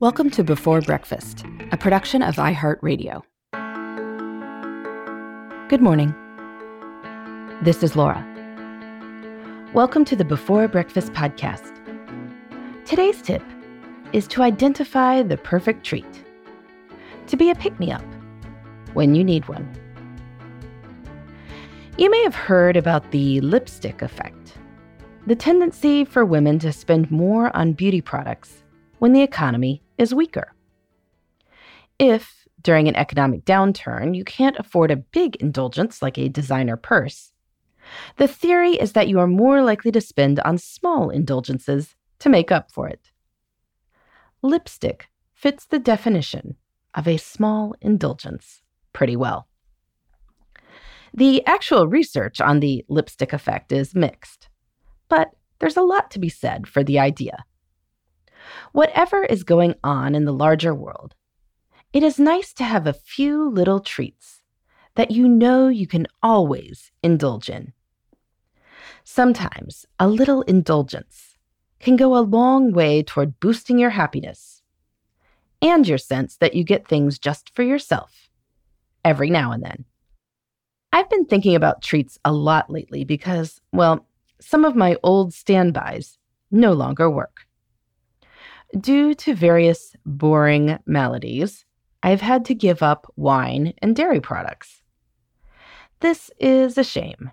Welcome to Before Breakfast, a production of iHeartRadio. Good morning. This is Laura. Welcome to the Before Breakfast podcast. Today's tip is to identify the perfect treat, to be a pick me up when you need one. You may have heard about the lipstick effect, the tendency for women to spend more on beauty products when the economy is weaker. If, during an economic downturn, you can't afford a big indulgence like a designer purse, the theory is that you are more likely to spend on small indulgences to make up for it. Lipstick fits the definition of a small indulgence pretty well. The actual research on the lipstick effect is mixed, but there's a lot to be said for the idea. Whatever is going on in the larger world, it is nice to have a few little treats that you know you can always indulge in. Sometimes a little indulgence can go a long way toward boosting your happiness and your sense that you get things just for yourself every now and then. I've been thinking about treats a lot lately because, well, some of my old standbys no longer work. Due to various boring maladies, I've had to give up wine and dairy products. This is a shame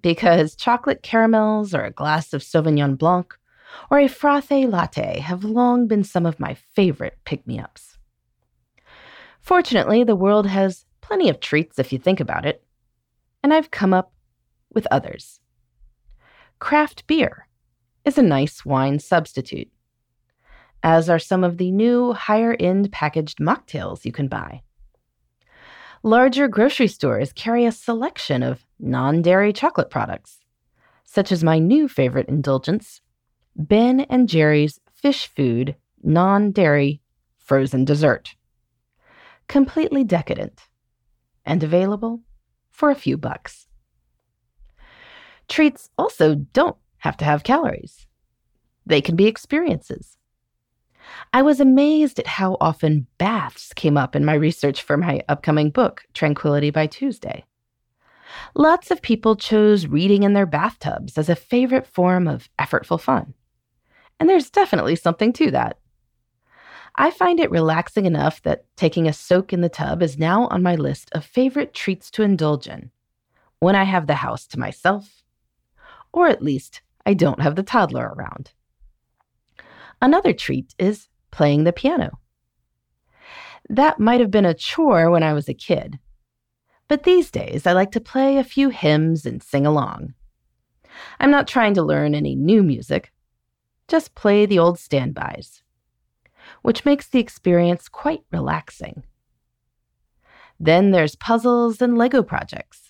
because chocolate caramels or a glass of Sauvignon Blanc or a frothy latte have long been some of my favorite pick me ups. Fortunately, the world has plenty of treats if you think about it, and I've come up with others. Craft beer is a nice wine substitute as are some of the new higher end packaged mocktails you can buy. Larger grocery stores carry a selection of non dairy chocolate products, such as my new favorite indulgence, Ben and Jerry's Fish Food non dairy frozen dessert. Completely decadent and available for a few bucks. Treats also don't have to have calories. They can be experiences I was amazed at how often baths came up in my research for my upcoming book, Tranquility by Tuesday. Lots of people chose reading in their bathtubs as a favorite form of effortful fun. And there's definitely something to that. I find it relaxing enough that taking a soak in the tub is now on my list of favorite treats to indulge in when I have the house to myself, or at least I don't have the toddler around. Another treat is playing the piano. That might have been a chore when I was a kid, but these days I like to play a few hymns and sing along. I'm not trying to learn any new music, just play the old standbys, which makes the experience quite relaxing. Then there's puzzles and Lego projects.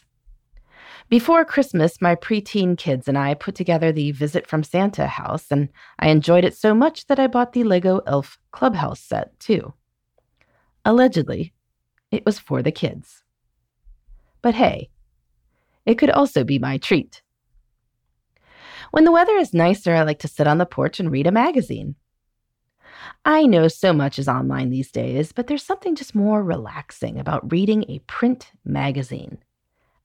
Before Christmas, my preteen kids and I put together the Visit from Santa house, and I enjoyed it so much that I bought the Lego Elf Clubhouse set, too. Allegedly, it was for the kids. But hey, it could also be my treat. When the weather is nicer, I like to sit on the porch and read a magazine. I know so much is online these days, but there's something just more relaxing about reading a print magazine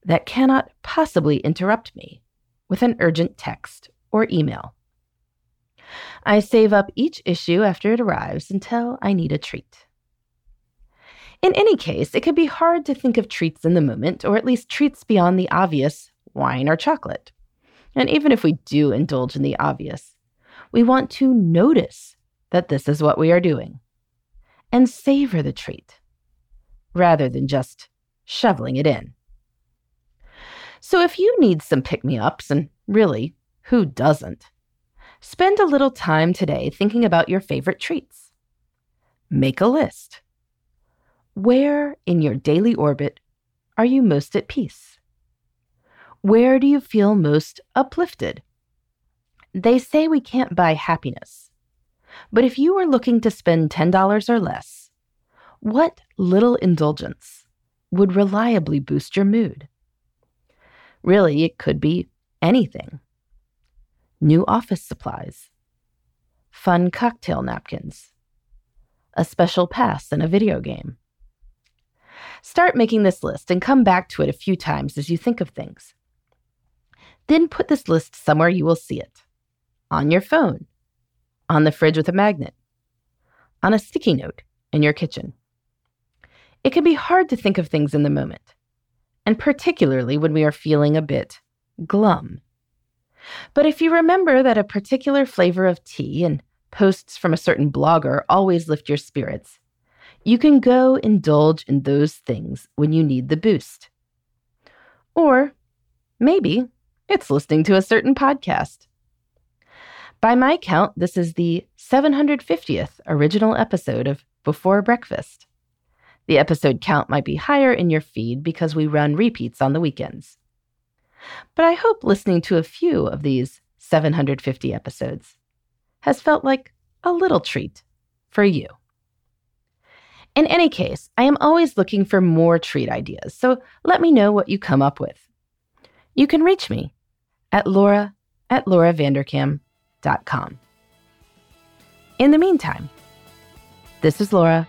that cannot possibly interrupt me with an urgent text or email. I save up each issue after it arrives until I need a treat. In any case, it can be hard to think of treats in the moment, or at least treats beyond the obvious wine or chocolate. And even if we do indulge in the obvious, we want to notice that this is what we are doing and savor the treat rather than just shoveling it in. So if you need some pick me ups, and really, who doesn't? Spend a little time today thinking about your favorite treats. Make a list. Where in your daily orbit are you most at peace? Where do you feel most uplifted? They say we can't buy happiness. But if you were looking to spend $10 or less, what little indulgence would reliably boost your mood? Really, it could be anything. New office supplies, fun cocktail napkins, a special pass in a video game. Start making this list and come back to it a few times as you think of things. Then put this list somewhere you will see it. On your phone, on the fridge with a magnet, on a sticky note in your kitchen. It can be hard to think of things in the moment, and particularly when we are feeling a bit glum. But if you remember that a particular flavor of tea and posts from a certain blogger always lift your spirits, you can go indulge in those things when you need the boost. Or maybe it's listening to a certain podcast. By my count, this is the 750th original episode of Before Breakfast. The episode count might be higher in your feed because we run repeats on the weekends. But I hope listening to a few of these 750 episodes has felt like a little treat for you. In any case, I am always looking for more treat ideas, so let me know what you come up with. You can reach me at laura at lauravanderkam.com. In the meantime, this is Laura.